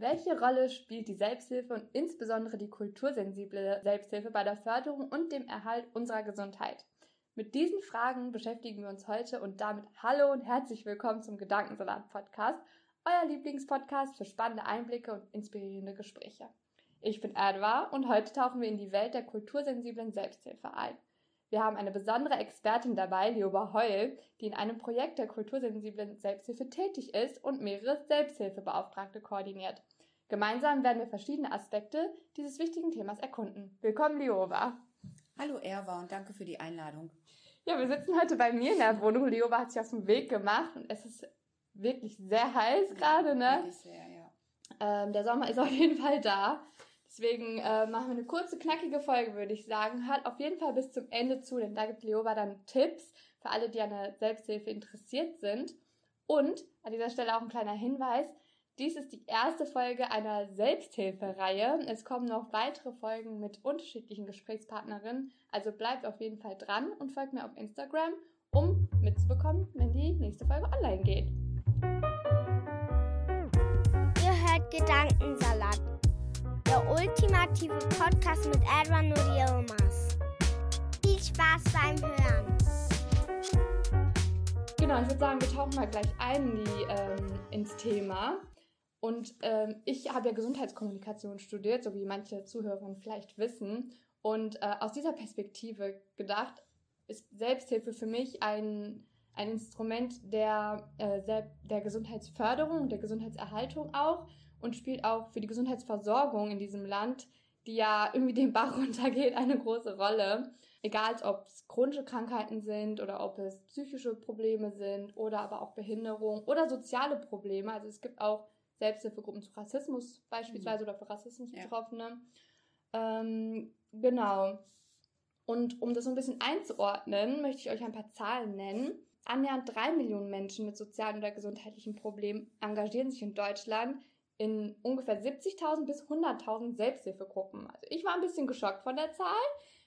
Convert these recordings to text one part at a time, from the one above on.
Welche Rolle spielt die Selbsthilfe und insbesondere die kultursensible Selbsthilfe bei der Förderung und dem Erhalt unserer Gesundheit? Mit diesen Fragen beschäftigen wir uns heute und damit hallo und herzlich willkommen zum Gedankensalat-Podcast, euer Lieblingspodcast für spannende Einblicke und inspirierende Gespräche. Ich bin Adwa und heute tauchen wir in die Welt der kultursensiblen Selbsthilfe ein. Wir haben eine besondere Expertin dabei, Lioba Heul, die in einem Projekt der kultursensiblen Selbsthilfe tätig ist und mehrere Selbsthilfebeauftragte koordiniert. Gemeinsam werden wir verschiedene Aspekte dieses wichtigen Themas erkunden. Willkommen, Lioba. Hallo, Erwa, und danke für die Einladung. Ja, wir sitzen heute bei mir in der Wohnung. Lioba hat sich auf den Weg gemacht und es ist wirklich sehr heiß gerade, ne? Wirklich sehr, ja. Ähm, der Sommer ist auf jeden Fall da. Deswegen äh, machen wir eine kurze, knackige Folge, würde ich sagen. Hört auf jeden Fall bis zum Ende zu, denn da gibt Leoba dann Tipps für alle, die an der Selbsthilfe interessiert sind. Und an dieser Stelle auch ein kleiner Hinweis. Dies ist die erste Folge einer Selbsthilfereihe. Es kommen noch weitere Folgen mit unterschiedlichen Gesprächspartnerinnen. Also bleibt auf jeden Fall dran und folgt mir auf Instagram, um mitzubekommen, wenn die nächste Folge online geht. Ihr hört Gedankensalat der ultimative Podcast mit Edwin und. Viel Spaß beim Hören. Genau, ich würde sagen, wir tauchen mal gleich ein in die, ähm, ins Thema. Und ähm, ich habe ja Gesundheitskommunikation studiert, so wie manche Zuhörerinnen vielleicht wissen. Und äh, aus dieser Perspektive gedacht, ist Selbsthilfe für mich ein, ein Instrument der, äh, der Gesundheitsförderung, der Gesundheitserhaltung auch und spielt auch für die Gesundheitsversorgung in diesem Land, die ja irgendwie den Bach runtergeht, eine große Rolle. Egal, ob es chronische Krankheiten sind oder ob es psychische Probleme sind oder aber auch Behinderung oder soziale Probleme. Also es gibt auch Selbsthilfegruppen zu Rassismus beispielsweise mhm. oder für Rassismus Betroffene. Ja. Ähm, genau. Und um das so ein bisschen einzuordnen, möchte ich euch ein paar Zahlen nennen. Annähernd drei Millionen Menschen mit sozialen oder gesundheitlichen Problemen engagieren sich in Deutschland in ungefähr 70.000 bis 100.000 Selbsthilfegruppen. Also ich war ein bisschen geschockt von der Zahl,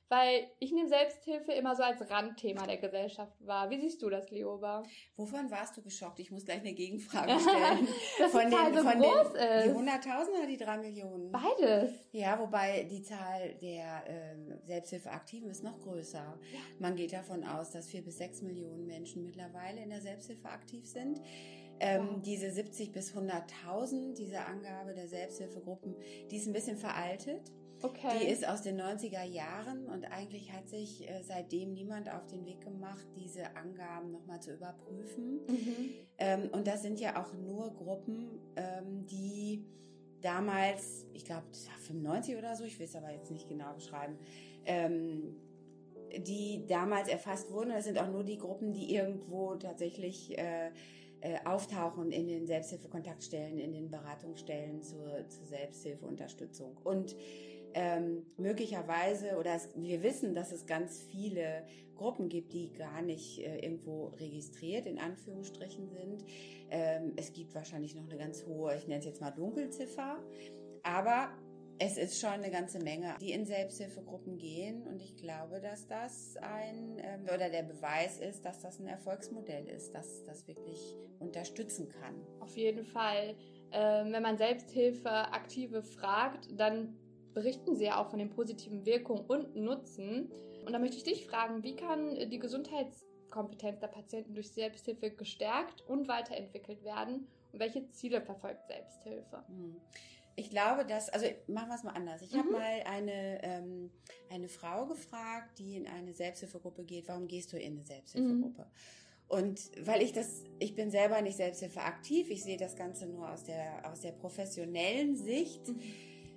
weil ich nehme Selbsthilfe immer so als Randthema der Gesellschaft wahr. Wie siehst du das, Leoba? Wovon warst du geschockt? Ich muss gleich eine Gegenfrage stellen. Dass von die Zahl den, so von groß den, ist. Die 100.000 oder die 3 Millionen? Beides. Ja, wobei die Zahl der äh, Selbsthilfeaktiven ist noch größer. Man geht davon aus, dass 4 bis 6 Millionen Menschen mittlerweile in der Selbsthilfe aktiv sind. Ähm, wow. Diese 70 bis 100.000, diese Angabe der Selbsthilfegruppen, die ist ein bisschen veraltet. Okay. Die ist aus den 90er Jahren und eigentlich hat sich äh, seitdem niemand auf den Weg gemacht, diese Angaben nochmal zu überprüfen. Mhm. Ähm, und das sind ja auch nur Gruppen, ähm, die damals, ich glaube, das war 95 oder so, ich will es aber jetzt nicht genau beschreiben, ähm, die damals erfasst wurden. Das sind auch nur die Gruppen, die irgendwo tatsächlich äh, äh, auftauchen in den Selbsthilfekontaktstellen, in den Beratungsstellen zur, zur Selbsthilfeunterstützung. Und ähm, möglicherweise, oder es, wir wissen, dass es ganz viele Gruppen gibt, die gar nicht äh, irgendwo registriert, in Anführungsstrichen sind. Ähm, es gibt wahrscheinlich noch eine ganz hohe, ich nenne es jetzt mal Dunkelziffer. Aber es ist schon eine ganze Menge, die in Selbsthilfegruppen gehen und ich glaube, dass das ein ähm, oder der Beweis ist, dass das ein Erfolgsmodell ist, dass das wirklich unterstützen kann. Auf jeden Fall. Ähm, wenn man Selbsthilfeaktive fragt, dann berichten sie ja auch von den positiven Wirkungen und Nutzen. Und da möchte ich dich fragen, wie kann die Gesundheitskompetenz der Patienten durch Selbsthilfe gestärkt und weiterentwickelt werden? Und welche Ziele verfolgt Selbsthilfe? Hm. Ich glaube, dass, also machen wir es mal anders. Ich mhm. habe mal eine, ähm, eine Frau gefragt, die in eine Selbsthilfegruppe geht, warum gehst du in eine Selbsthilfegruppe? Mhm. Und weil ich das, ich bin selber nicht Selbsthilfeaktiv, ich sehe das Ganze nur aus der, aus der professionellen Sicht. Mhm.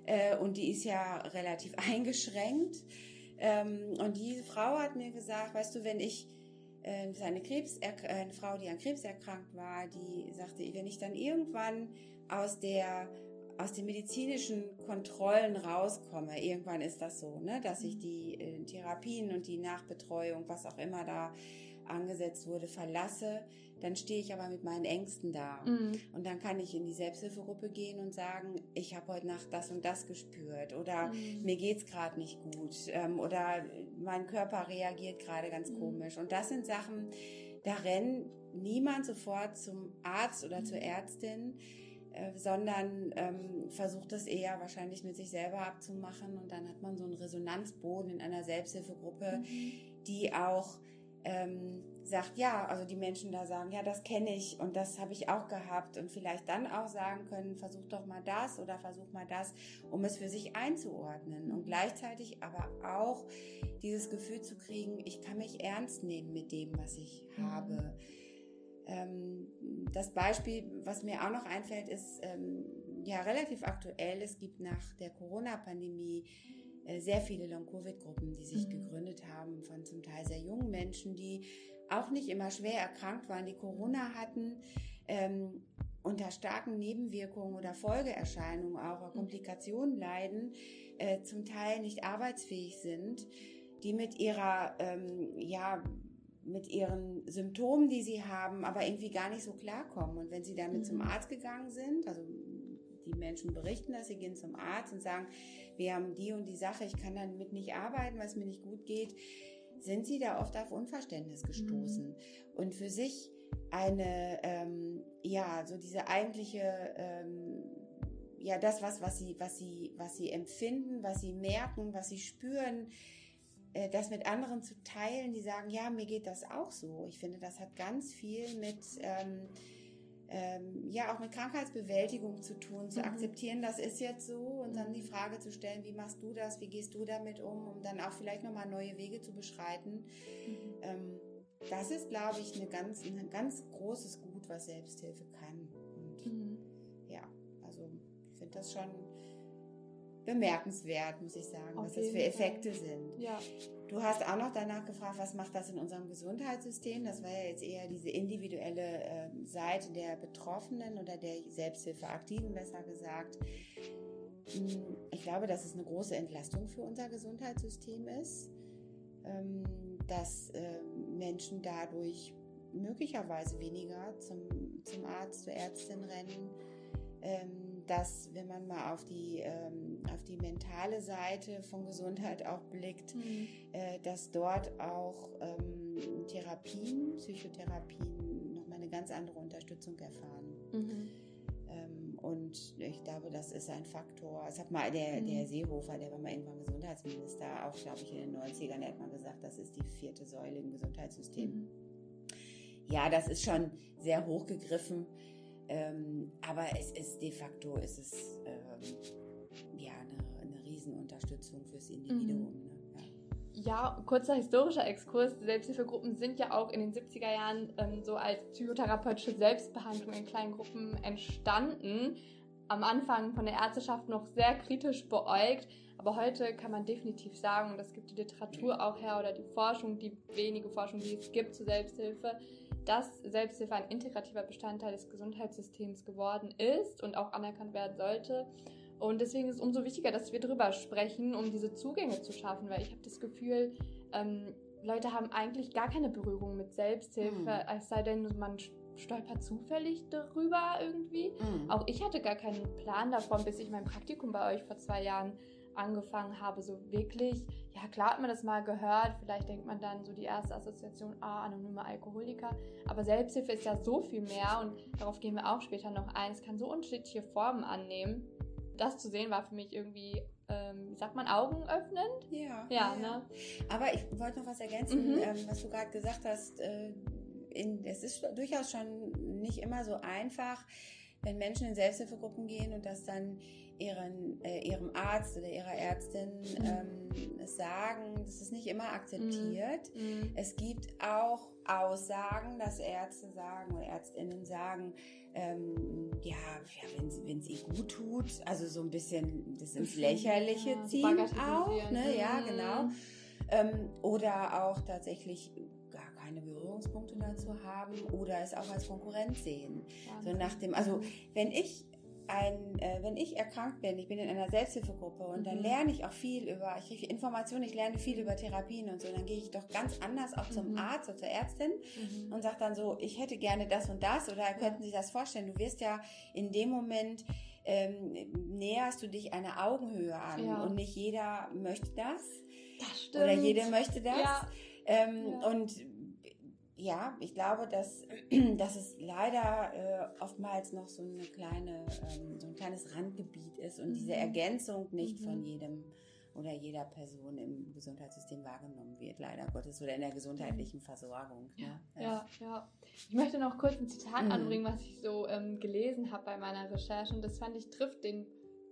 Äh, und die ist ja relativ eingeschränkt. Ähm, und diese Frau hat mir gesagt, weißt du, wenn ich äh, das ist eine, Krebs, eine Frau, die an Krebs erkrankt war, die sagte, wenn ich dann irgendwann aus der aus den medizinischen Kontrollen rauskomme, irgendwann ist das so, ne, dass ich die äh, Therapien und die Nachbetreuung, was auch immer da angesetzt wurde, verlasse, dann stehe ich aber mit meinen Ängsten da. Mhm. Und dann kann ich in die Selbsthilfegruppe gehen und sagen, ich habe heute Nacht das und das gespürt oder mhm. mir geht's gerade nicht gut ähm, oder mein Körper reagiert gerade ganz mhm. komisch. Und das sind Sachen, da rennt niemand sofort zum Arzt oder zur mhm. Ärztin, äh, sondern ähm, versucht es eher wahrscheinlich mit sich selber abzumachen und dann hat man so einen Resonanzboden in einer Selbsthilfegruppe, mhm. die auch ähm, sagt, ja, also die Menschen da sagen, ja, das kenne ich und das habe ich auch gehabt und vielleicht dann auch sagen können, versuch doch mal das oder versuch mal das, um es für sich einzuordnen und gleichzeitig aber auch dieses Gefühl zu kriegen, ich kann mich ernst nehmen mit dem, was ich mhm. habe. Ähm, das Beispiel, was mir auch noch einfällt, ist ähm, ja relativ aktuell. Es gibt nach der Corona-Pandemie äh, sehr viele Long-Covid-Gruppen, die sich mhm. gegründet haben von zum Teil sehr jungen Menschen, die auch nicht immer schwer erkrankt waren, die Corona hatten, ähm, unter starken Nebenwirkungen oder Folgeerscheinungen auch oder mhm. Komplikationen leiden, äh, zum Teil nicht arbeitsfähig sind, die mit ihrer, ähm, ja, mit ihren Symptomen, die sie haben, aber irgendwie gar nicht so klarkommen. Und wenn sie damit mhm. zum Arzt gegangen sind, also die Menschen berichten das, sie gehen zum Arzt und sagen, wir haben die und die Sache, ich kann damit nicht arbeiten, weil es mir nicht gut geht, sind sie da oft auf Unverständnis gestoßen. Mhm. Und für sich eine, ähm, ja, so diese eigentliche, ähm, ja, das, was, was sie, was sie, was sie empfinden, was sie merken, was sie spüren, das mit anderen zu teilen, die sagen, ja, mir geht das auch so. Ich finde, das hat ganz viel mit, ähm, ähm, ja auch mit Krankheitsbewältigung zu tun, zu mhm. akzeptieren, das ist jetzt so und dann die Frage zu stellen, wie machst du das, wie gehst du damit um, um dann auch vielleicht nochmal neue Wege zu beschreiten. Mhm. Ähm, das ist, glaube ich, eine ganz, ein ganz großes Gut, was Selbsthilfe kann. Und mhm. ja, also ich finde das schon bemerkenswert, muss ich sagen, Auf was das für Effekte Fall. sind. Ja. Du hast auch noch danach gefragt, was macht das in unserem Gesundheitssystem? Das war ja jetzt eher diese individuelle äh, Seite der Betroffenen oder der Selbsthilfeaktiven, besser gesagt. Hm, ich glaube, dass es eine große Entlastung für unser Gesundheitssystem ist, ähm, dass äh, Menschen dadurch möglicherweise weniger zum, zum Arzt, zur Ärztin rennen. Ähm, dass wenn man mal auf die, ähm, auf die mentale Seite von Gesundheit auch blickt, mhm. äh, dass dort auch ähm, Therapien, Psychotherapien nochmal eine ganz andere Unterstützung erfahren. Mhm. Ähm, und ich glaube, das ist ein Faktor. Es hat mal der, mhm. der Seehofer, der war mal irgendwann Gesundheitsminister, auch glaube ich in den 90ern, der hat mal gesagt, das ist die vierte Säule im Gesundheitssystem. Mhm. Ja, das ist schon sehr hochgegriffen. Ähm, aber es ist de facto ist es ähm, ja eine, eine Riesenunterstützung fürs Individuum. Mhm. Ne? Ja. ja. kurzer historischer Exkurs. Selbsthilfegruppen sind ja auch in den 70er Jahren ähm, so als psychotherapeutische Selbstbehandlung in kleinen Gruppen entstanden. Am Anfang von der Ärzteschaft noch sehr kritisch beäugt, aber heute kann man definitiv sagen, und das gibt die Literatur auch her oder die Forschung, die wenige Forschung, die es gibt zur Selbsthilfe, dass Selbsthilfe ein integrativer Bestandteil des Gesundheitssystems geworden ist und auch anerkannt werden sollte. Und deswegen ist es umso wichtiger, dass wir darüber sprechen, um diese Zugänge zu schaffen, weil ich habe das Gefühl, ähm, Leute haben eigentlich gar keine Berührung mit Selbsthilfe, mhm. es sei denn, man stolpert zufällig darüber irgendwie. Mhm. Auch ich hatte gar keinen Plan davon, bis ich mein Praktikum bei euch vor zwei Jahren angefangen habe, so wirklich, ja klar hat man das mal gehört, vielleicht denkt man dann so die erste Assoziation, ah, anonyme Alkoholiker, aber Selbsthilfe ist ja so viel mehr und darauf gehen wir auch später noch ein, es kann so unterschiedliche Formen annehmen. Das zu sehen war für mich irgendwie, ähm, sagt man, augenöffnend? Ja. Ja, ja. ne? Aber ich wollte noch was ergänzen, mhm. ähm, was du gerade gesagt hast. Äh, in, es ist durchaus schon nicht immer so einfach, wenn Menschen in Selbsthilfegruppen gehen und das dann ihren, äh, ihrem Arzt oder ihrer Ärztin mhm. ähm, sagen. Das ist nicht immer akzeptiert. Mhm. mhm. Es gibt auch Aussagen, dass Ärzte sagen oder Ärztinnen sagen, ähm, ja, ja wenn es ihr gut tut, also so ein bisschen das ins Lächerliche ja, ziehen auch, ne? Ja, genau. Mhm. Ähm, oder auch tatsächlich gar keine Berührungspunkte dazu haben oder es auch als Konkurrenz sehen. So nach dem, also wenn ich ein, äh, wenn ich erkrankt bin, ich bin in einer Selbsthilfegruppe und mhm. dann lerne ich auch viel über, ich kriege Informationen, ich lerne viel über Therapien und so, dann gehe ich doch ganz anders auch zum mhm. Arzt oder zur Ärztin mhm. und sage dann so, ich hätte gerne das und das oder könnten Sie das vorstellen? Du wirst ja in dem Moment ähm, näherst du dich einer Augenhöhe an ja. und nicht jeder möchte das. Das stimmt. Oder jeder möchte das. Ja. Ähm, ja. Und ja, ich glaube, dass, dass es leider äh, oftmals noch so eine kleine, ähm, so ein kleines Randgebiet ist und mhm. diese Ergänzung nicht mhm. von jedem oder jeder Person im Gesundheitssystem wahrgenommen wird, leider Gottes, oder in der gesundheitlichen Versorgung. Ja, ne? ja, ja. Ich möchte noch kurz ein Zitat mhm. anbringen, was ich so ähm, gelesen habe bei meiner Recherche und das fand ich trifft den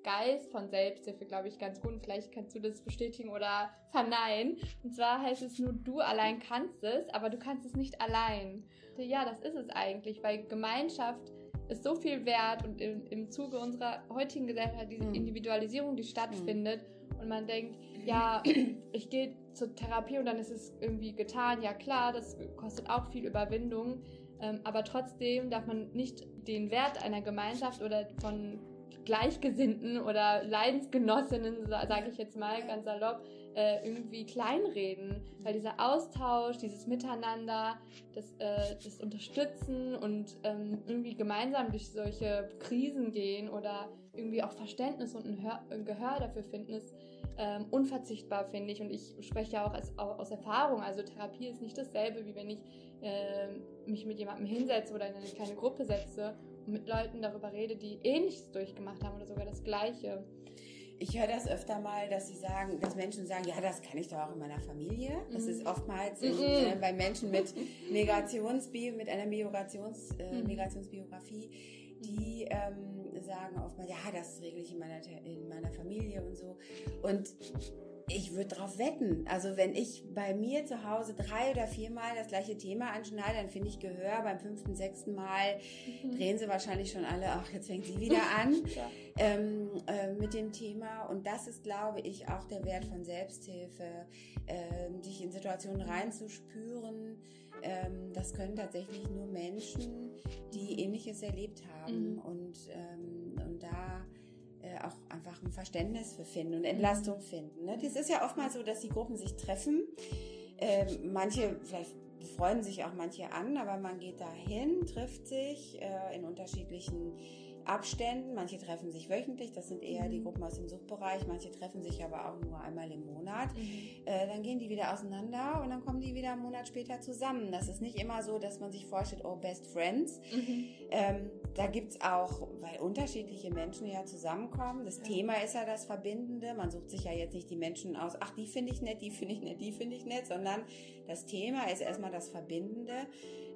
Geist von Selbsthilfe, glaube ich, ganz gut. Und vielleicht kannst du das bestätigen oder verneinen. Und zwar heißt es nur, du allein kannst es, aber du kannst es nicht allein. Ja, das ist es eigentlich, weil Gemeinschaft ist so viel wert und im, im Zuge unserer heutigen Gesellschaft diese mhm. Individualisierung, die stattfindet mhm. und man denkt, ja, ich gehe zur Therapie und dann ist es irgendwie getan. Ja klar, das kostet auch viel Überwindung, ähm, aber trotzdem darf man nicht den Wert einer Gemeinschaft oder von Gleichgesinnten oder Leidensgenossinnen, sage ich jetzt mal ganz salopp, äh, irgendwie kleinreden. Weil dieser Austausch, dieses Miteinander, das, äh, das Unterstützen und ähm, irgendwie gemeinsam durch solche Krisen gehen oder irgendwie auch Verständnis und ein, Hör ein Gehör dafür finden, ist ähm, unverzichtbar, finde ich. Und ich spreche ja auch als, aus Erfahrung. Also Therapie ist nicht dasselbe, wie wenn ich äh, mich mit jemandem hinsetze oder in eine kleine Gruppe setze mit Leuten darüber rede, die ähnliches durchgemacht haben oder sogar das Gleiche. Ich höre das öfter mal, dass sie sagen, dass Menschen sagen, ja, das kann ich doch auch in meiner Familie. Das mhm. ist oftmals in, äh, bei Menschen mit Migrationsbio, mit einer Migrations, äh, mhm. Migrationsbiografie, die ähm, sagen oftmals, ja, das regle ich in meiner, in meiner Familie und so. Und ich würde darauf wetten. Also wenn ich bei mir zu Hause drei oder viermal das gleiche Thema anschneide, dann finde ich Gehör. Beim fünften, sechsten Mal mhm. drehen sie wahrscheinlich schon alle, ach, jetzt fängt sie wieder an ja. ähm, äh, mit dem Thema. Und das ist, glaube ich, auch der Wert von Selbsthilfe, äh, sich in Situationen reinzuspüren. Ähm, das können tatsächlich nur Menschen, die Ähnliches erlebt haben. Mhm. Und, ähm, und da äh, auch einfach ein Verständnis für finden und Entlastung finden. Ne? Das ist ja oftmals so, dass die Gruppen sich treffen. Ähm, manche, vielleicht freuen sich auch manche an, aber man geht dahin, trifft sich äh, in unterschiedlichen Abständen. Manche treffen sich wöchentlich, das sind eher die mhm. Gruppen aus dem Suchtbereich. Manche treffen sich aber auch nur einmal im Monat. Mhm. Äh, dann gehen die wieder auseinander und dann kommen die wieder einen Monat später zusammen. Das ist nicht immer so, dass man sich vorstellt, oh, Best Friends. Mhm. Ähm, da gibt's auch, weil unterschiedliche Menschen ja zusammenkommen. Das ja. Thema ist ja das Verbindende. Man sucht sich ja jetzt nicht die Menschen aus, ach, die finde ich nett, die finde ich nett, die finde ich nett, sondern das Thema ist erstmal das Verbindende.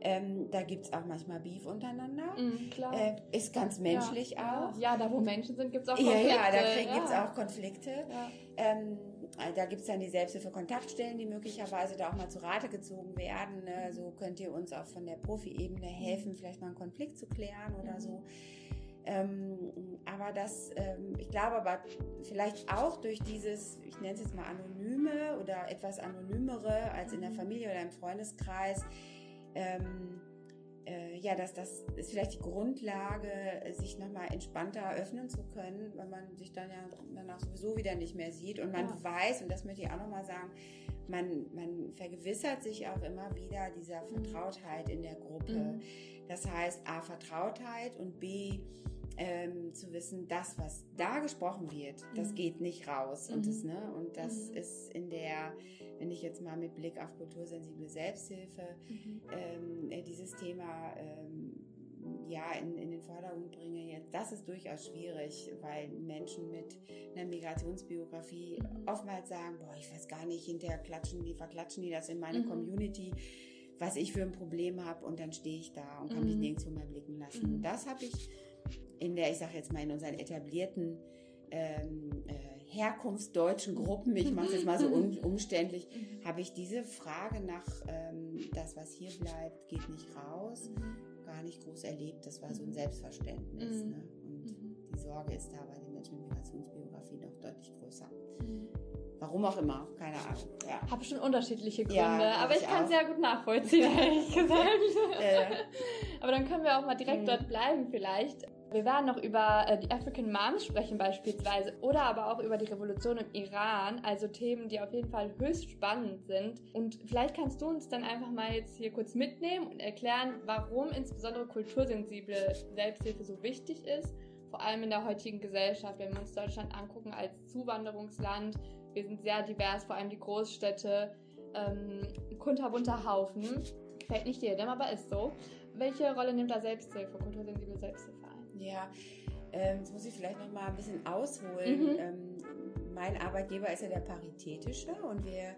Ähm, da gibt's auch manchmal Beef untereinander. Mm, klar. Äh, ist ganz menschlich ja, auch. Ja, da wo Menschen sind, gibt's auch Konflikte. Ja, ja da ja. gibt's auch Konflikte. Ja. Ähm, da gibt's dann die Selbsthilfe-Kontaktstellen, die möglicherweise da auch mal zu Rate gezogen werden. Ne? So könnt ihr uns auch von der Profi-Ebene helfen, vielleicht mal einen Konflikt zu klären oder mhm. so. Ähm, aber das, ähm, ich glaube aber vielleicht auch durch dieses, ich nenne es jetzt mal anonyme oder etwas anonymere als in der mhm. Familie oder im Freundeskreis, ähm, äh, ja, dass das ist vielleicht die Grundlage, sich nochmal entspannter öffnen zu können, weil man sich dann ja danach sowieso wieder nicht mehr sieht und man ja. weiß, und das möchte ich auch nochmal sagen, man, man vergewissert sich auch immer wieder dieser mhm. Vertrautheit in der Gruppe. Mhm. Das heißt, A, Vertrautheit und B, ähm, zu wissen, das, was da gesprochen wird, das mhm. geht nicht raus. Und das, mhm. ne, und das mhm. ist in der wenn ich jetzt mal mit Blick auf kultursensible Selbsthilfe mhm. ähm, äh, dieses Thema ähm, ja in, in den Vordergrund bringe, jetzt, das ist durchaus schwierig, weil Menschen mit einer Migrationsbiografie mhm. oftmals sagen, boah, ich weiß gar nicht, hinterher klatschen die, verklatschen die das in meine mhm. Community, was ich für ein Problem habe und dann stehe ich da und kann mich mhm. nirgendwo mehr blicken lassen. Und mhm. das habe ich in der, ich sage jetzt mal, in unseren etablierten ähm, äh, herkunftsdeutschen Gruppen, ich mache es jetzt mal so um, umständlich, mhm. habe ich diese Frage nach ähm, das, was hier bleibt, geht nicht raus, mhm. gar nicht groß erlebt. Das war so ein mhm. Selbstverständnis. Ne? Und die Sorge ist da bei den Menschen mit Migrationsbiografie noch deutlich größer. Warum auch immer, keine Ahnung. Ja. Habe schon unterschiedliche Gründe, ja, aber ich, ich kann es sehr gut nachvollziehen, ehrlich gesagt. ja. Aber dann können wir auch mal direkt mhm. dort bleiben vielleicht. Wir werden noch über äh, die African Moms sprechen beispielsweise oder aber auch über die Revolution im Iran, also Themen, die auf jeden Fall höchst spannend sind. Und vielleicht kannst du uns dann einfach mal jetzt hier kurz mitnehmen und erklären, warum insbesondere kultursensible Selbsthilfe so wichtig ist, vor allem in der heutigen Gesellschaft, wenn wir uns Deutschland angucken als Zuwanderungsland. Wir sind sehr divers, vor allem die Großstädte, ähm, kunterbunter Haufen. Gefällt nicht jedem, aber ist so. Welche Rolle nimmt da Selbsthilfe, kultursensible Selbsthilfe? Ja, ähm, jetzt muss ich vielleicht noch mal ein bisschen ausholen. Mhm. Ähm, mein Arbeitgeber ist ja der Paritätische und wir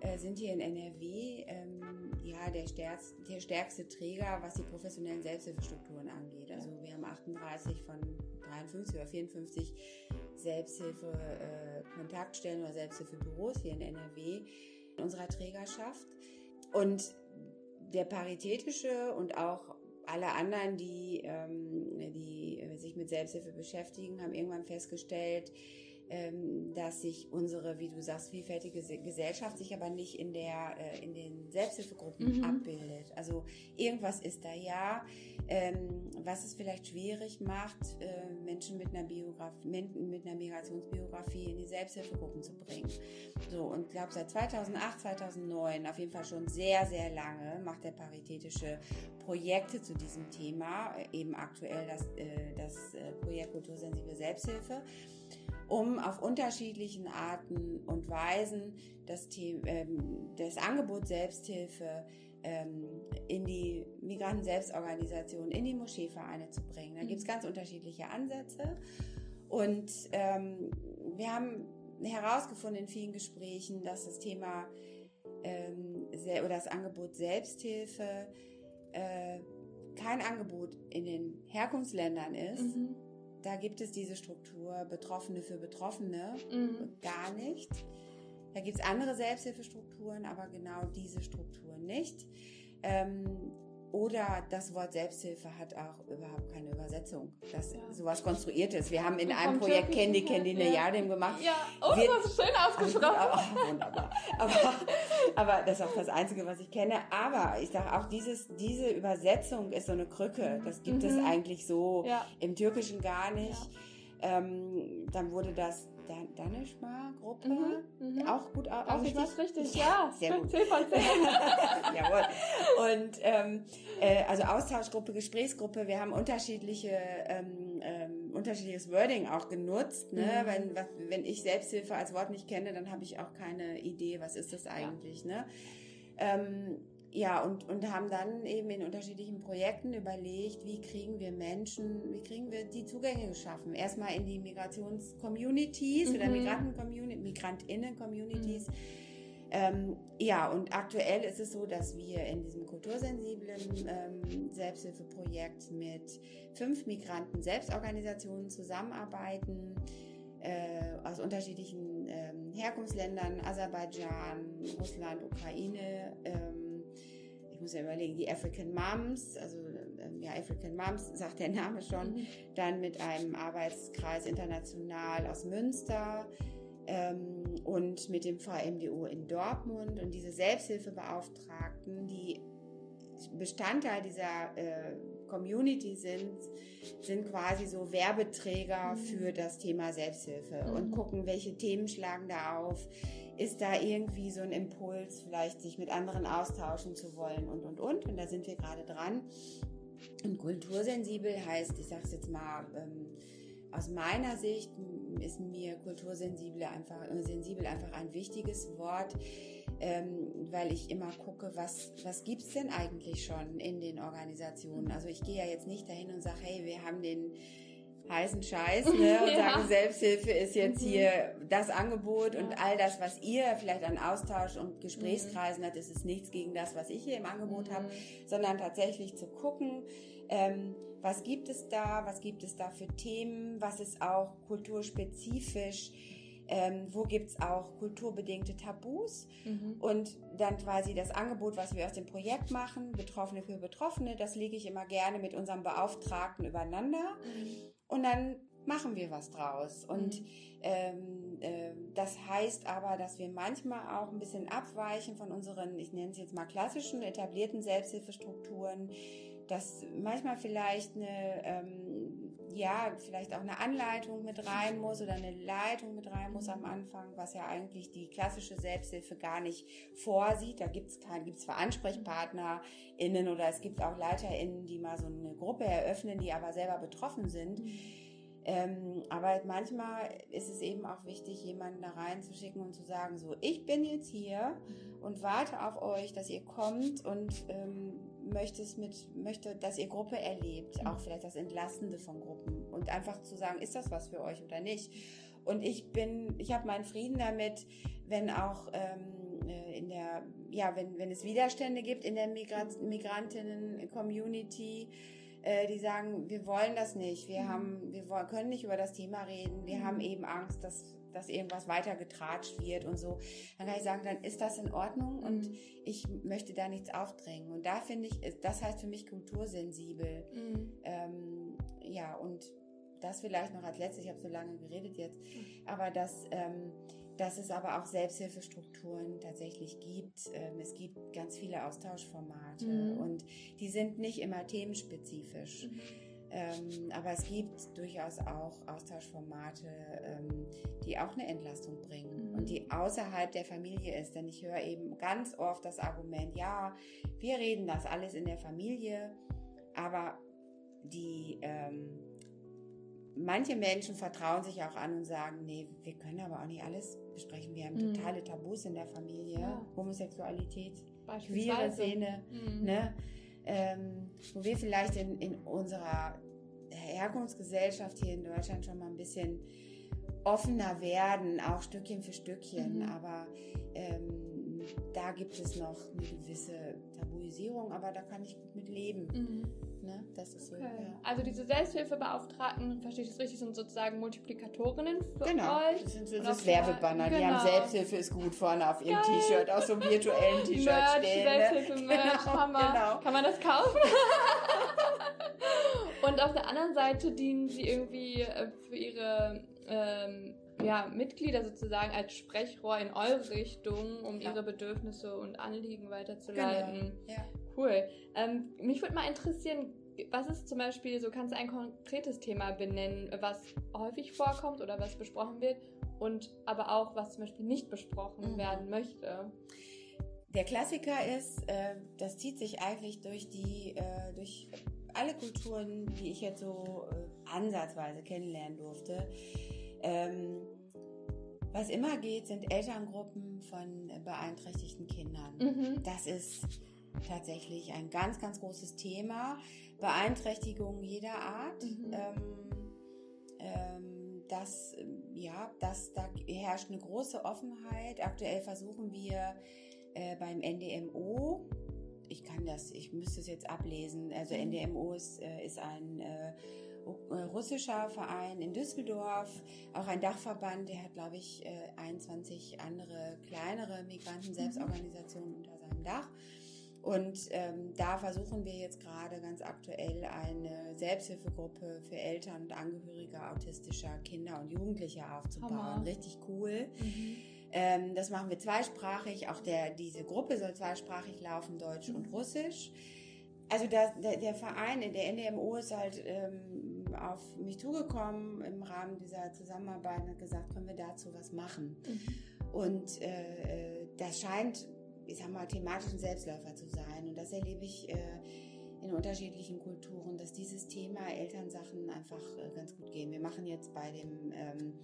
äh, sind hier in NRW ähm, ja der, stärkste, der stärkste Träger, was die professionellen Selbsthilfestrukturen angeht. Also wir haben 38 von 53 oder 54 Selbsthilfe-Kontaktstellen äh, oder Selbsthilfebüros hier in NRW in unserer Trägerschaft. Und der Paritätische und auch alle anderen, die, ähm, die mit Selbsthilfe beschäftigen, haben irgendwann festgestellt, dass sich unsere, wie du sagst, vielfältige Gesellschaft sich aber nicht in der äh, in den Selbsthilfegruppen mhm. abbildet. Also irgendwas ist da ja, ähm, was es vielleicht schwierig macht, äh, Menschen mit einer Biografie, mit einer Migrationsbiografie in die Selbsthilfegruppen zu bringen. So und ich glaube seit 2008, 2009, auf jeden Fall schon sehr sehr lange macht der paritätische Projekte zu diesem Thema, eben aktuell das das Projekt Kultursensible Selbsthilfe um auf unterschiedlichen Arten und Weisen das, Thema, ähm, das Angebot Selbsthilfe ähm, in die Migranten-Selbstorganisation, in die Moscheevereine zu bringen. Da gibt es mhm. ganz unterschiedliche Ansätze. Und ähm, wir haben herausgefunden in vielen Gesprächen, dass das Thema ähm, oder das Angebot Selbsthilfe äh, kein Angebot in den Herkunftsländern ist. Mhm da gibt es diese Struktur Betroffene für Betroffene mhm. gar nicht. Da gibt es andere Selbsthilfestrukturen, aber genau diese Strukturen nicht. Ähm, oder das Wort Selbsthilfe hat auch überhaupt keine Übersetzung, dass ja. sowas konstruiert ist. Wir haben in einem Projekt Candy Candy eine ja. Jahrdim gemacht. Ja, oh, Wir, das ist schön ausgesprochen. Oh, wunderbar. Aber, aber das ist auch das Einzige, was ich kenne. Aber ich sage auch, dieses, diese Übersetzung ist so eine Krücke. Das gibt mhm. es eigentlich so ja. im Türkischen gar nicht. Ähm, dann wurde das Dan Danishma-Gruppe. Mhm, mhm. Auch gut auch richtig? richtig, ja. Sehr gut. 10 von 10. Jawohl. Und ähm, äh, also Austauschgruppe, Gesprächsgruppe, wir haben unterschiedliche ähm, ähm, unterschiedliches Wording auch genutzt. Ne? Mhm. Wenn, was, wenn ich Selbsthilfe als Wort nicht kenne, dann habe ich auch keine Idee, was ist das eigentlich. Ja. Ne? Ähm, ja, und, und haben dann eben in unterschiedlichen Projekten überlegt, wie kriegen wir Menschen, wie kriegen wir die Zugänge geschaffen? Erstmal in die Migrations-Communities mhm. oder Migranten-Communities, Migrantinnen-Communities. Mhm. Ähm, ja, und aktuell ist es so, dass wir in diesem kultursensiblen ähm, Selbsthilfeprojekt mit fünf Migranten-Selbstorganisationen zusammenarbeiten, äh, aus unterschiedlichen ähm, Herkunftsländern, Aserbaidschan, Russland, Ukraine, ähm, muss ja überlegen, die African Moms, also ähm, ja, African Moms sagt der Name schon, mhm. dann mit einem Arbeitskreis international aus Münster ähm, und mit dem VMDO in Dortmund und diese Selbsthilfebeauftragten, die Bestandteil dieser äh, Community sind, sind quasi so Werbeträger mhm. für das Thema Selbsthilfe mhm. und gucken, welche Themen schlagen da auf, ist da irgendwie so ein Impuls, vielleicht sich mit anderen austauschen zu wollen und, und, und. Und da sind wir gerade dran. Und kultursensibel heißt, ich sage es jetzt mal, ähm, aus meiner Sicht ist mir kultursensibel einfach, äh, sensibel einfach ein wichtiges Wort, ähm, weil ich immer gucke, was, was gibt's denn eigentlich schon in den Organisationen? Also ich gehe ja jetzt nicht dahin und sage, hey, wir haben den heißen Scheiß ne, und ja. sagen, Selbsthilfe ist jetzt mhm. hier das Angebot ja. und all das, was ihr vielleicht an Austausch und Gesprächskreisen mhm. hat, ist es nichts gegen das, was ich hier im Angebot mhm. habe, sondern tatsächlich zu gucken, ähm, was gibt es da, was gibt es da für Themen, was ist auch kulturspezifisch, ähm, wo gibt's auch kulturbedingte Tabus mhm. und dann quasi das Angebot, was wir aus dem Projekt machen, Betroffene für Betroffene, das lege ich immer gerne mit unserem Beauftragten übereinander mhm. Und dann machen wir was draus. Und mhm. ähm, äh, das heißt aber, dass wir manchmal auch ein bisschen abweichen von unseren, ich nenne es jetzt mal klassischen, etablierten Selbsthilfestrukturen, dass manchmal vielleicht eine, ähm, ja, vielleicht auch eine Anleitung mit rein muss oder eine Leitung mit rein muss am Anfang, was ja eigentlich die klassische Selbsthilfe gar nicht vorsieht. Da gibt es gibt's zwar AnsprechpartnerInnen oder es gibt auch LeiterInnen, die mal so eine Gruppe eröffnen, die aber selber betroffen sind. Mhm ähm, aber manchmal ist es eben auch wichtig, jemanden da reinzuschicken und zu sagen, so, ich bin jetzt hier und warte auf euch, dass ihr kommt und ähm, möchtet mit, möchte, dass ihr Gruppe erlebt, auch vielleicht das Entlastende von Gruppen und einfach zu sagen, ist das was für euch oder nicht? Und ich bin, ich habe meinen Frieden damit, wenn auch ähm, äh, in der, ja, wenn, wenn es Widerstände gibt in der Migrantinnen-Community, äh, die sagen, wir wollen das nicht, wir mhm. haben, wir wollen, können nicht über das Thema reden, wir mhm. haben eben Angst, dass dass irgendwas weiter getratscht wird und so, dann kann ich sagen, dann ist das in Ordnung mhm. und ich möchte da nichts aufdrängen. Und da finde ich, das heißt für mich kultursensibel. Mhm. Ähm, ja, und das vielleicht noch als letztes, ich habe so lange geredet jetzt, mhm. aber das ähm, dass es aber auch Selbsthilfestrukturen tatsächlich gibt. Ähm, es gibt ganz viele Austauschformate mhm. und die sind nicht immer themenspezifisch. Mhm. Ähm, aber es gibt durchaus auch Austauschformate, ähm, die auch eine Entlastung bringen mhm. und die außerhalb der Familie ist. Denn ich höre eben ganz oft das Argument, ja, wir reden das alles in der Familie, aber die ähm, manche Menschen vertrauen sich auch an und sagen, nee, wir können aber auch nicht alles besprechen. Wir haben mhm. totale Tabus in der Familie, ja. Homosexualität, queere Szene, mhm. ne? Ähm, wo wir vielleicht in, in unserer Herkunftsgesellschaft hier in Deutschland schon mal ein bisschen offener werden, auch Stückchen für Stückchen. Mhm. Aber ähm, da gibt es noch eine gewisse Tabuisierung, aber da kann ich gut mit leben. Mhm. Ne? Das ist okay. so. Ja. Also diese Selbsthilfebeauftragten, verstehe ich das richtig, sind sozusagen Multiplikatorinnen für genau. euch. Das sind so das Werbebanner. Genau. Die haben. Selbsthilfe ist gut vorne auf ihrem T-Shirt, auf so einem virtuellen T-Shirt stehen. Ne? Selbsthilfe-Merch, genau, Hammer. Genau. Kann man das kaufen? Und auf der anderen Seite dienen sie irgendwie äh, für ihre ähm, ja, Mitglieder sozusagen als Sprechrohr in eure Richtung, um ja. ihre Bedürfnisse und Anliegen weiterzuleiten. Genau. Ja. Cool. Ähm, mich würde mal interessieren, was ist zum Beispiel, so kannst du ein konkretes Thema benennen, was häufig vorkommt oder was besprochen wird und aber auch, was zum Beispiel nicht besprochen mhm. werden möchte? Der Klassiker ist, äh, das zieht sich eigentlich durch die, äh, durch alle Kulturen, die ich jetzt so äh, ansatzweise kennenlernen durfte. Ähm, was immer geht, sind Elterngruppen von beeinträchtigten Kindern. Mhm. Das ist tatsächlich ein ganz, ganz großes Thema. Beeinträchtigung jeder Art. Mhm. Ähm, ähm, das, ja, das, da herrscht eine große Offenheit. Aktuell versuchen wir äh, beim NDMO, ich kann das, ich müsste es jetzt ablesen, also mhm. NDMO ist, äh, ist ein äh, russischer Verein in Düsseldorf, auch ein Dachverband, der hat, glaube ich, 21 äh, andere kleinere Migranten-Selbstorganisationen mhm. unter seinem Dach. Und ähm, da versuchen wir jetzt gerade ganz aktuell eine Selbsthilfegruppe für Eltern und Angehörige autistischer Kinder und Jugendliche aufzubauen. Hammer. Richtig cool. Mhm. Ähm, das machen wir zweisprachig. Auch der, diese Gruppe soll zweisprachig laufen, Deutsch mhm. und Russisch. Also das, der, der, Verein, der NDMO ist halt ähm, auf mich zugekommen im Rahmen dieser Zusammenarbeit und hat gesagt, können wir dazu was machen? Mhm. Und äh, äh das scheint ich sag mal, thematischen Selbstläufer zu sein. Und das erlebe ich äh, in unterschiedlichen Kulturen, dass dieses Thema Elternsachen einfach äh, ganz gut gehen. Wir machen jetzt bei dem ähm,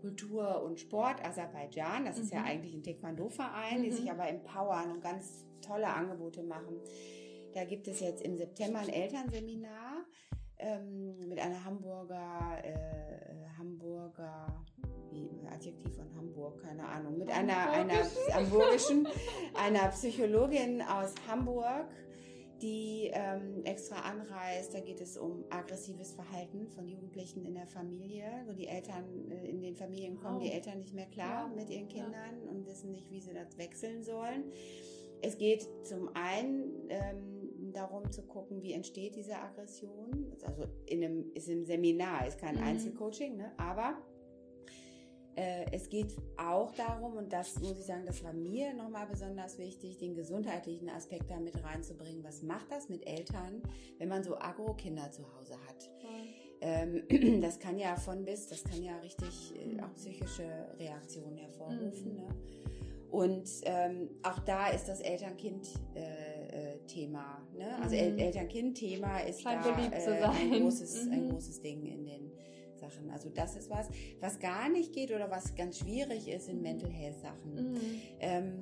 Kultur und Sport Aserbaidschan, das mhm. ist ja mhm. eigentlich ein Taekwondo-Verein, mhm. die sich aber empowern und ganz tolle Angebote machen. Da gibt es jetzt im September ein Elternseminar ähm, mit einer Hamburger, äh, Hamburger Adjektiv von Hamburg, keine Ahnung, mit einer, einer hamburgischen, einer Psychologin aus Hamburg, die ähm, extra anreist. Da geht es um aggressives Verhalten von Jugendlichen in der Familie, wo die Eltern äh, in den Familien kommen, oh. die Eltern nicht mehr klar ja. mit ihren Kindern ja. und wissen nicht, wie sie das wechseln sollen. Es geht zum einen ähm, darum zu gucken, wie entsteht diese Aggression. Also in einem, ist im Seminar, ist kein mhm. Einzelcoaching, ne? aber äh, es geht auch darum, und das muss ich sagen, das war mir nochmal besonders wichtig, den gesundheitlichen Aspekt da mit reinzubringen. Was macht das mit Eltern, wenn man so Agro-Kinder zu Hause hat? Mhm. Ähm, das kann ja von bis, das kann ja richtig äh, auch psychische Reaktionen hervorrufen. Mhm. Ne? Und ähm, auch da ist das Eltern-Kind-Thema. Äh, ne? Also mhm. Eltern-Kind-Thema ist Scheint da äh, ein, großes, mhm. ein großes Ding in den Sachen. Also das ist was, was gar nicht geht oder was ganz schwierig ist in Mental Health Sachen. Mhm. Ähm,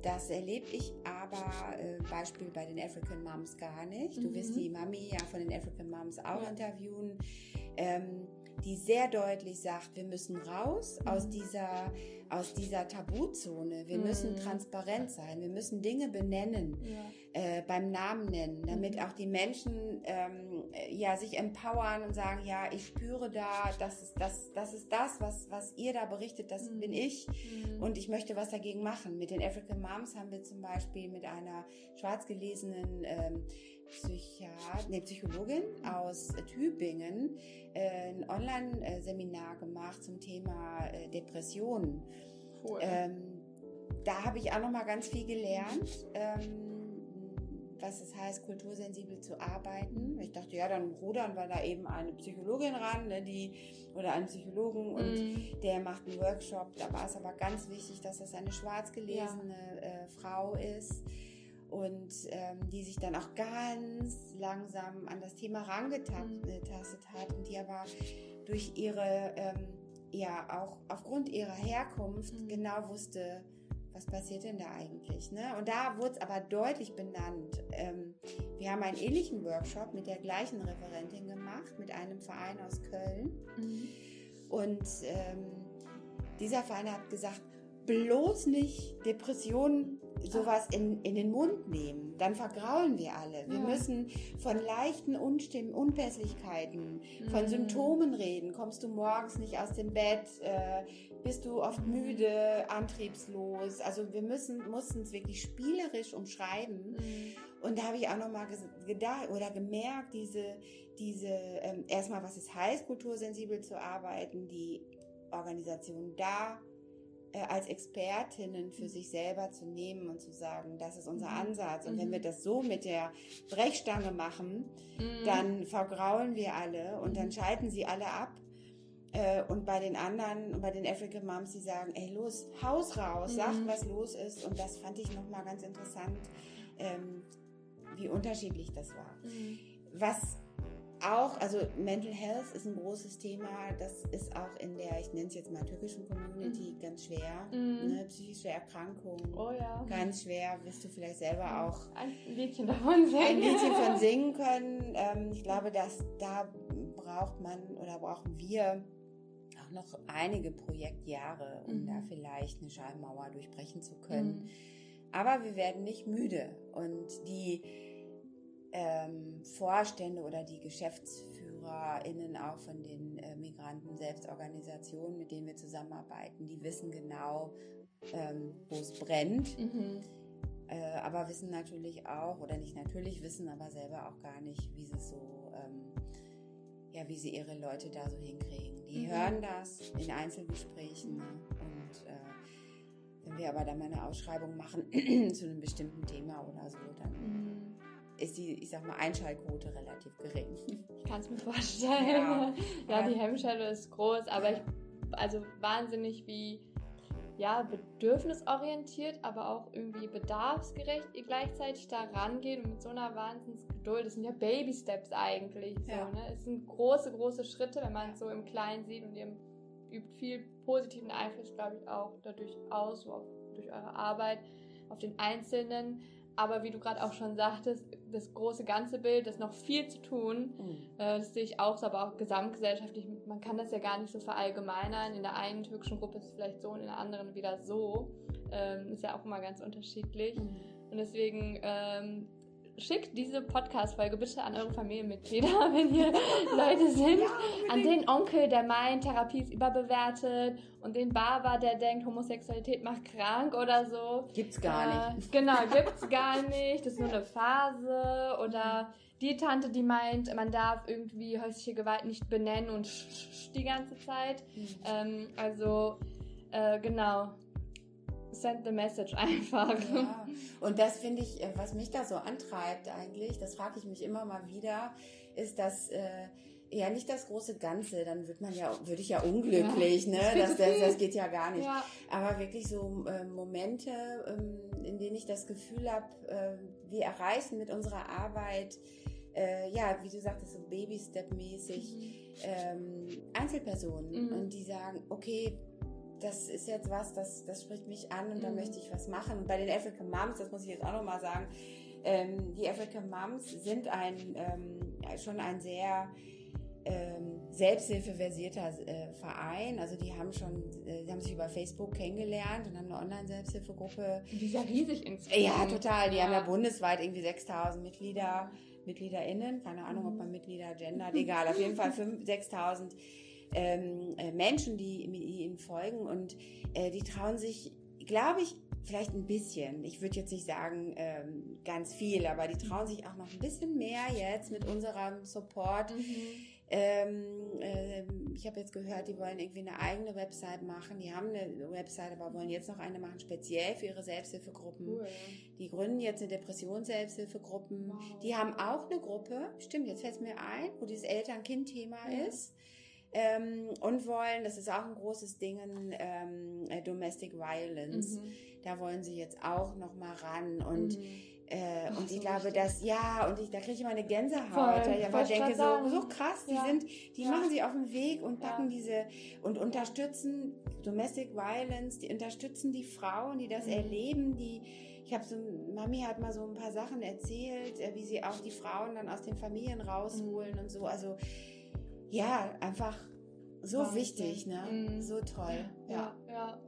das erlebe ich aber äh, Beispiel bei den African Moms gar nicht. Du wirst mhm. die Mami ja von den African Moms auch ja. interviewen. Ähm, die sehr deutlich sagt, wir müssen raus mhm. aus dieser aus dieser Tabuzone. Wir mhm. müssen transparent sein. Wir müssen Dinge benennen, ja. äh, beim Namen nennen, damit mhm. auch die Menschen ähm, ja sich empowern und sagen, ja, ich spüre da, das ist das, das ist das, was was ihr da berichtet, das mhm. bin ich mhm. und ich möchte was dagegen machen. Mit den African Moms haben wir zum Beispiel mit einer schwarz gelesenen ähm, Psychiat nee, Psychologin aus Tübingen äh, ein Online-Seminar gemacht zum Thema äh, Depressionen. Cool. Ähm, da habe ich auch noch mal ganz viel gelernt, ähm, was es heißt, kultursensibel zu arbeiten. Ich dachte, ja, dann rudern wir da eben eine Psychologin ran, ne, die oder einen Psychologen und mm. der macht einen Workshop. Da war es aber ganz wichtig, dass das eine schwarz gelesene ja. äh, Frau ist und ähm, die sich dann auch ganz langsam an das Thema rangetastet mhm. hat und die aber durch ihre, ähm, ja, auch aufgrund ihrer Herkunft mhm. genau wusste, was passiert denn da eigentlich? Ne? Und da wurde es aber deutlich benannt. Ähm, wir haben einen ähnlichen Workshop mit der gleichen Referentin gemacht, mit einem Verein aus Köln. Mhm. Und ähm, dieser Verein hat gesagt, bloß nicht Depressionen sowas in, in den Mund nehmen, dann vergraulen wir alle. Wir ja. müssen von leichten Unstimmen, Unpässlichkeiten, mhm. von Symptomen reden. Kommst du morgens nicht aus dem Bett? Äh, bist du oft mhm. müde, antriebslos? Also wir müssen, mussten es wirklich spielerisch umschreiben. Mhm. Und da habe ich auch nochmal gedacht oder gemerkt, diese, diese, ähm, erstmal, was es heißt, kultursensibel zu arbeiten, die Organisation da als Expertinnen für sich selber zu nehmen und zu sagen, das ist unser mhm. Ansatz. Und mhm. wenn wir das so mit der Brechstange machen, mhm. dann vergraulen wir alle und dann mhm. schalten sie alle ab. Äh, und bei den anderen, bei den African Moms, die sagen, ey, los, Haus raus, mhm. sagt, was los ist. Und das fand ich nochmal ganz interessant, ähm, wie unterschiedlich das war. Mhm. Was auch, also Mental Health ist ein großes Thema. Das ist auch in der, ich nenne es jetzt mal türkischen Community, mhm. ganz schwer. Mhm. Ne? Psychische Erkrankungen. Oh ja. Ganz schwer. Wirst du vielleicht selber auch ein Liedchen davon singen. Ein Liedchen von singen können. Ähm, ich glaube, dass da braucht man oder brauchen wir auch noch einige Projektjahre, um mhm. da vielleicht eine Schallmauer durchbrechen zu können. Mhm. Aber wir werden nicht müde. Und die ähm, Vorstände oder die GeschäftsführerInnen auch von den äh, Migranten-Selbstorganisationen, mit denen wir zusammenarbeiten, die wissen genau, ähm, wo es brennt. Mhm. Äh, aber wissen natürlich auch, oder nicht natürlich wissen, aber selber auch gar nicht, wie sie so, ähm, ja, wie sie ihre Leute da so hinkriegen. Die mhm. hören das in Einzelgesprächen ne? und äh, wenn wir aber dann mal eine Ausschreibung machen zu einem bestimmten Thema oder so, dann ist die, ich sag mal, Einschaltquote relativ gering. Ich kann es mir vorstellen. Ja, ja die Hemmschwelle ist groß, aber ich, also wahnsinnig wie, ja, bedürfnisorientiert, aber auch irgendwie bedarfsgerecht ihr gleichzeitig da rangeht und mit so einer Wahnsinnsgeduld. Das sind ja Baby-Steps eigentlich. So, ja. ne? Es sind große, große Schritte, wenn man es so im Kleinen sieht und ihr übt viel positiven Einfluss, glaube ich, auch dadurch aus, so auch durch eure Arbeit auf den Einzelnen. Aber wie du gerade auch schon sagtest, das große ganze Bild, das noch viel zu tun, mhm. äh, das sehe ich auch, aber auch gesamtgesellschaftlich. Man kann das ja gar nicht so verallgemeinern. In der einen türkischen Gruppe ist es vielleicht so und in der anderen wieder so. Ähm, ist ja auch immer ganz unterschiedlich. Mhm. Und deswegen ähm, schickt diese Podcast-Folge bitte an eure Familienmitglieder, wenn ihr Leute sind. Ja, an den Onkel, der meint, Therapie ist überbewertet und den Barber, der denkt, Homosexualität macht krank oder so. Gibt's gar äh, nicht. Genau, gibt's gar nicht. Das ist nur eine Phase. Oder die Tante, die meint, man darf irgendwie häusliche Gewalt nicht benennen und sch, sch die ganze Zeit. Mhm. Ähm, also, äh, genau send the message einfach. Ja. Und das finde ich, äh, was mich da so antreibt eigentlich, das frage ich mich immer mal wieder, ist, dass äh, ja nicht das große Ganze, dann wird man ja, würde ich ja unglücklich, ja, ne? Das, das, das, geht ja gar nicht. Ja. Aber wirklich so äh, Momente, ähm, in denen ich das Gefühl habe, äh, wir erreichen mit unserer Arbeit äh, ja, wie du sagtest, so Baby-Step-mäßig mhm. ähm, Einzelpersonen mhm. und die sagen, okay, das ist jetzt was, das, das spricht mich an und mhm. da möchte ich was machen. Bei den African Moms, das muss ich jetzt auch nochmal sagen, ähm, die African Moms sind ein, ähm, schon ein sehr ähm, selbsthilfeversierter äh, Verein. Also die haben schon, äh, die haben sich über Facebook kennengelernt und haben eine Online-Selbsthilfegruppe. Die ist ja riesig insgesamt. Ja, total. Die ja. haben ja bundesweit irgendwie 6000 Mitglieder, MitgliederInnen. Keine Ahnung, ob man Mitglieder gendert. Egal, auf jeden Fall 6000 ähm, äh, Menschen, die, ihnen folgen und äh, die trauen sich, glaube ich, vielleicht ein bisschen. Ich würde jetzt nicht sagen ähm, ganz viel, aber die trauen sich auch noch ein bisschen mehr jetzt mit unserem Support. Mhm. Ähm, äh, ich habe jetzt gehört, die wollen irgendwie eine eigene Website machen. Die haben eine Website, aber wollen jetzt noch eine machen, speziell für ihre Selbsthilfegruppen. Cool. Die gründen jetzt eine Depressions-Selbsthilfegruppen. Wow. Die haben auch eine Gruppe, stimmt, jetzt fällt es mir ein, wo dieses Eltern-Kind-Thema ja. ist ähm, und wollen, das ist auch ein großes Ding, ähm, äh, Domestic Violence. Mhm. Da wollen sie jetzt auch noch mal ran und mhm. Äh, Ach, und ich so glaube, richtig. dass, ja, und ich, da kriege ich immer eine Gänsehaut, Voll, weil ich einfach denke, so, so krass, die ja. sind, die ja. machen sie auf den Weg und packen ja. diese und unterstützen Domestic Violence, die unterstützen die Frauen, die das mhm. erleben, die, ich habe so, Mami hat mal so ein paar Sachen erzählt, äh, wie sie auch die Frauen dann aus den Familien rausholen mhm. und so, also, ja, einfach so Wahnsinn. wichtig, ne? Mhm. So toll. Ja, ja. ja.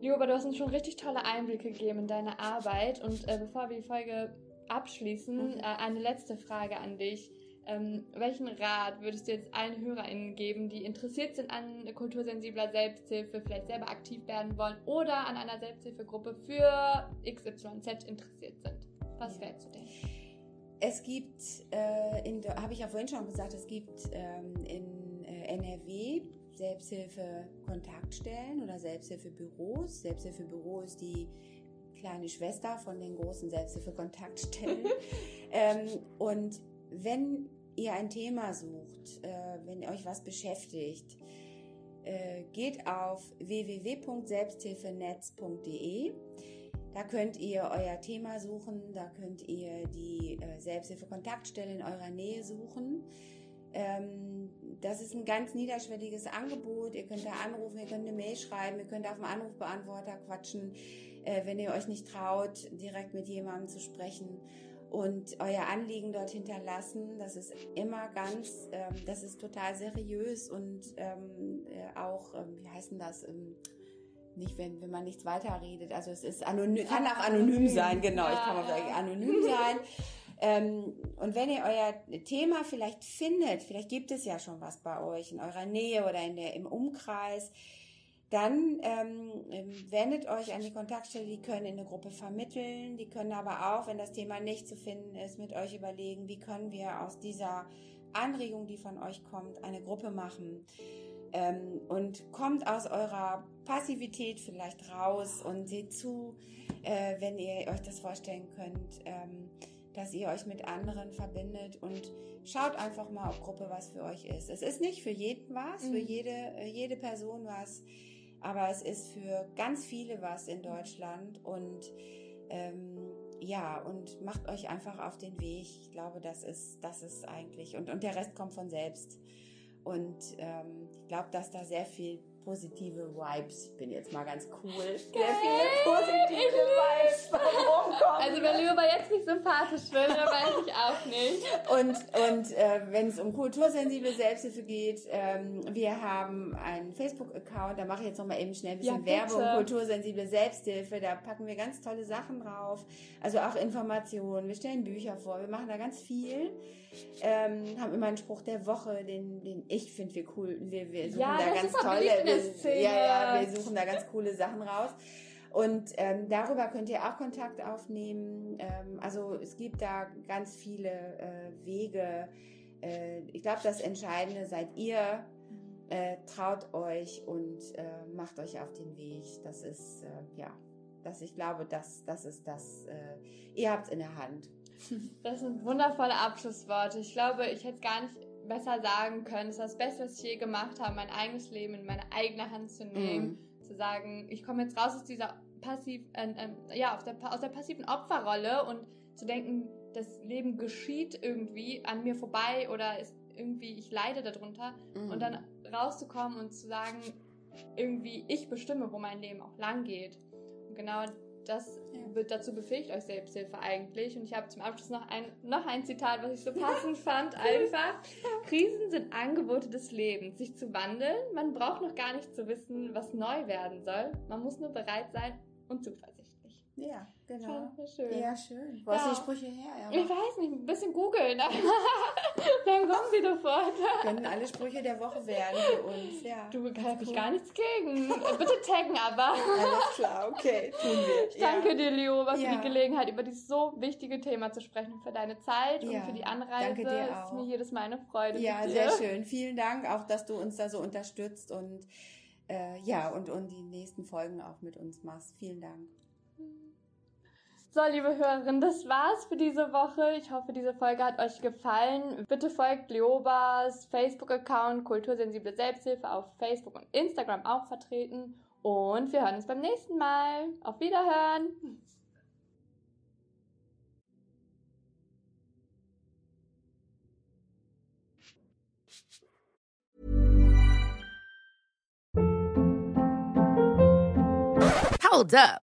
Lioba, du hast uns schon richtig tolle Einblicke gegeben in deine Arbeit. Und äh, bevor wir die Folge abschließen, mhm. äh, eine letzte Frage an dich. Ähm, welchen Rat würdest du jetzt allen HörerInnen geben, die interessiert sind an kultursensibler Selbsthilfe, vielleicht selber aktiv werden wollen oder an einer Selbsthilfegruppe für XYZ interessiert sind? Was ja. wäre zu denen? Es gibt, äh, habe ich ja vorhin schon gesagt, es gibt ähm, in äh, NRW Selbsthilfe-Kontaktstellen oder Selbsthilfebüros. Selbsthilfebüro ist die kleine Schwester von den großen Selbsthilfe-Kontaktstellen. ähm, und wenn ihr ein Thema sucht, äh, wenn euch was beschäftigt, äh, geht auf www.selbsthilfenetz.de da könnt ihr euer Thema suchen, da könnt ihr die äh, Selbsthilfe-Kontaktstelle in eurer Nähe suchen. Ähm, das ist ein ganz niederschwelliges Angebot. Ihr könnt da anrufen, ihr könnt eine Mail schreiben, ihr könnt auf dem Anrufbeantworter quatschen, äh, wenn ihr euch nicht traut, direkt mit jemandem zu sprechen und euer Anliegen dort hinterlassen. Das ist immer ganz, ähm, das ist total seriös und ähm, äh, auch, wie heißt denn das? Ähm, nicht, wenn, wenn man nichts weiterredet. Also es ist anonym, kann auch anonym sein, genau. ich kann auch sagen, anonym sein. Ähm, und wenn ihr euer Thema vielleicht findet, vielleicht gibt es ja schon was bei euch in eurer Nähe oder in der, im Umkreis, dann ähm, wendet euch an die Kontaktstelle, die können in eine Gruppe vermitteln, die können aber auch, wenn das Thema nicht zu finden ist, mit euch überlegen, wie können wir aus dieser Anregung, die von euch kommt, eine Gruppe machen ähm, und kommt aus eurer Passivität vielleicht raus und seht zu, äh, wenn ihr euch das vorstellen könnt, ähm, dass ihr euch mit anderen verbindet und schaut einfach mal, ob Gruppe was für euch ist. Es ist nicht für jeden was, mhm. für jede, äh, jede Person was, aber es ist für ganz viele was in Deutschland und ähm, ja, und macht euch einfach auf den Weg. Ich glaube, das ist, das ist eigentlich, und, und der Rest kommt von selbst. Und ähm, ich glaube, dass da sehr viel positive Vibes. Ich bin jetzt mal ganz cool. Sehr viele positive Vibes bei rumkommen. Also wenn Lioba jetzt nicht sympathisch wird, dann weiß ich auch nicht. Und, und äh, wenn es um kultursensible Selbsthilfe geht, ähm, wir haben einen Facebook-Account, da mache ich jetzt noch mal eben schnell ein bisschen Ja, Werbung, kultursensible Selbsthilfe, da packen wir ganz tolle Sachen drauf, also auch Informationen, wir stellen Bücher vor, wir machen da ganz viel, ähm, haben immer einen Spruch der Woche, den, den ich finde wir cool, wir, wir suchen Ja, da ganz tolle, Szene. ja, ja, wir suchen da ganz coole Sachen raus. Und ähm, darüber könnt ihr auch Kontakt aufnehmen. Ähm, also es gibt da ganz viele äh, Wege. Äh, ich glaube, das Entscheidende seid ihr. Äh, traut euch und äh, macht euch auf den Weg. Das ist, äh, ja, das, ich glaube, das, das ist das, äh, ihr habt es in der Hand. Das sind wundervolle Abschlussworte. Ich glaube, ich hätte gar nicht besser sagen können. Es ist das Beste, was ich je gemacht habe, mein eigenes Leben in meine eigene Hand zu nehmen. Zu sagen, ich komme jetzt raus aus dieser passiv, äh, äh, ja, der, aus der passiven Opferrolle und zu denken, das Leben geschieht irgendwie an mir vorbei oder ist irgendwie, ich leide darunter. Mhm. Und dann rauszukommen und zu sagen, irgendwie, ich bestimme, wo mein Leben auch lang geht. Und genau das wird dazu befähigt euch Selbsthilfe eigentlich. Und ich habe zum Abschluss noch ein, noch ein Zitat, was ich so passend fand, einfach. Krisen sind Angebote des Lebens, sich zu wandeln. Man braucht noch gar nicht zu wissen, was neu werden soll. Man muss nur bereit sein und zuversichtlich. Ja, genau. Ich schön. Ja, schön. Wo hast du Ja. die Sprüche her? Ja, Ich weiß nicht, ein bisschen googeln. Dann kommen sie sofort. können alle Sprüche der Woche werden für uns. Ja. Du, da habe ich gar nichts gegen. Bitte taggen aber. Alles klar, okay, tun wir. Ich danke dir, Lioba, für Ja. die Gelegenheit, über dieses so wichtige Thema zu sprechen, für deine Zeit Ja, und für die Anreise. danke dir Es auch. ist mir jedes Mal eine Freude. Ja, sehr schön. Vielen Dank auch, dass du uns da so unterstützt und äh, ja, und, und die nächsten Folgen auch mit uns machst. Vielen Dank. So, liebe Hörerinnen, das war's für diese Woche. Ich hoffe, diese Folge hat euch gefallen. Bitte folgt Leobas Facebook-Account Kultursensible Selbsthilfe auf Facebook und Instagram auch vertreten. Und wir hören uns beim nächsten Mal. Auf Wiederhören! Hold up.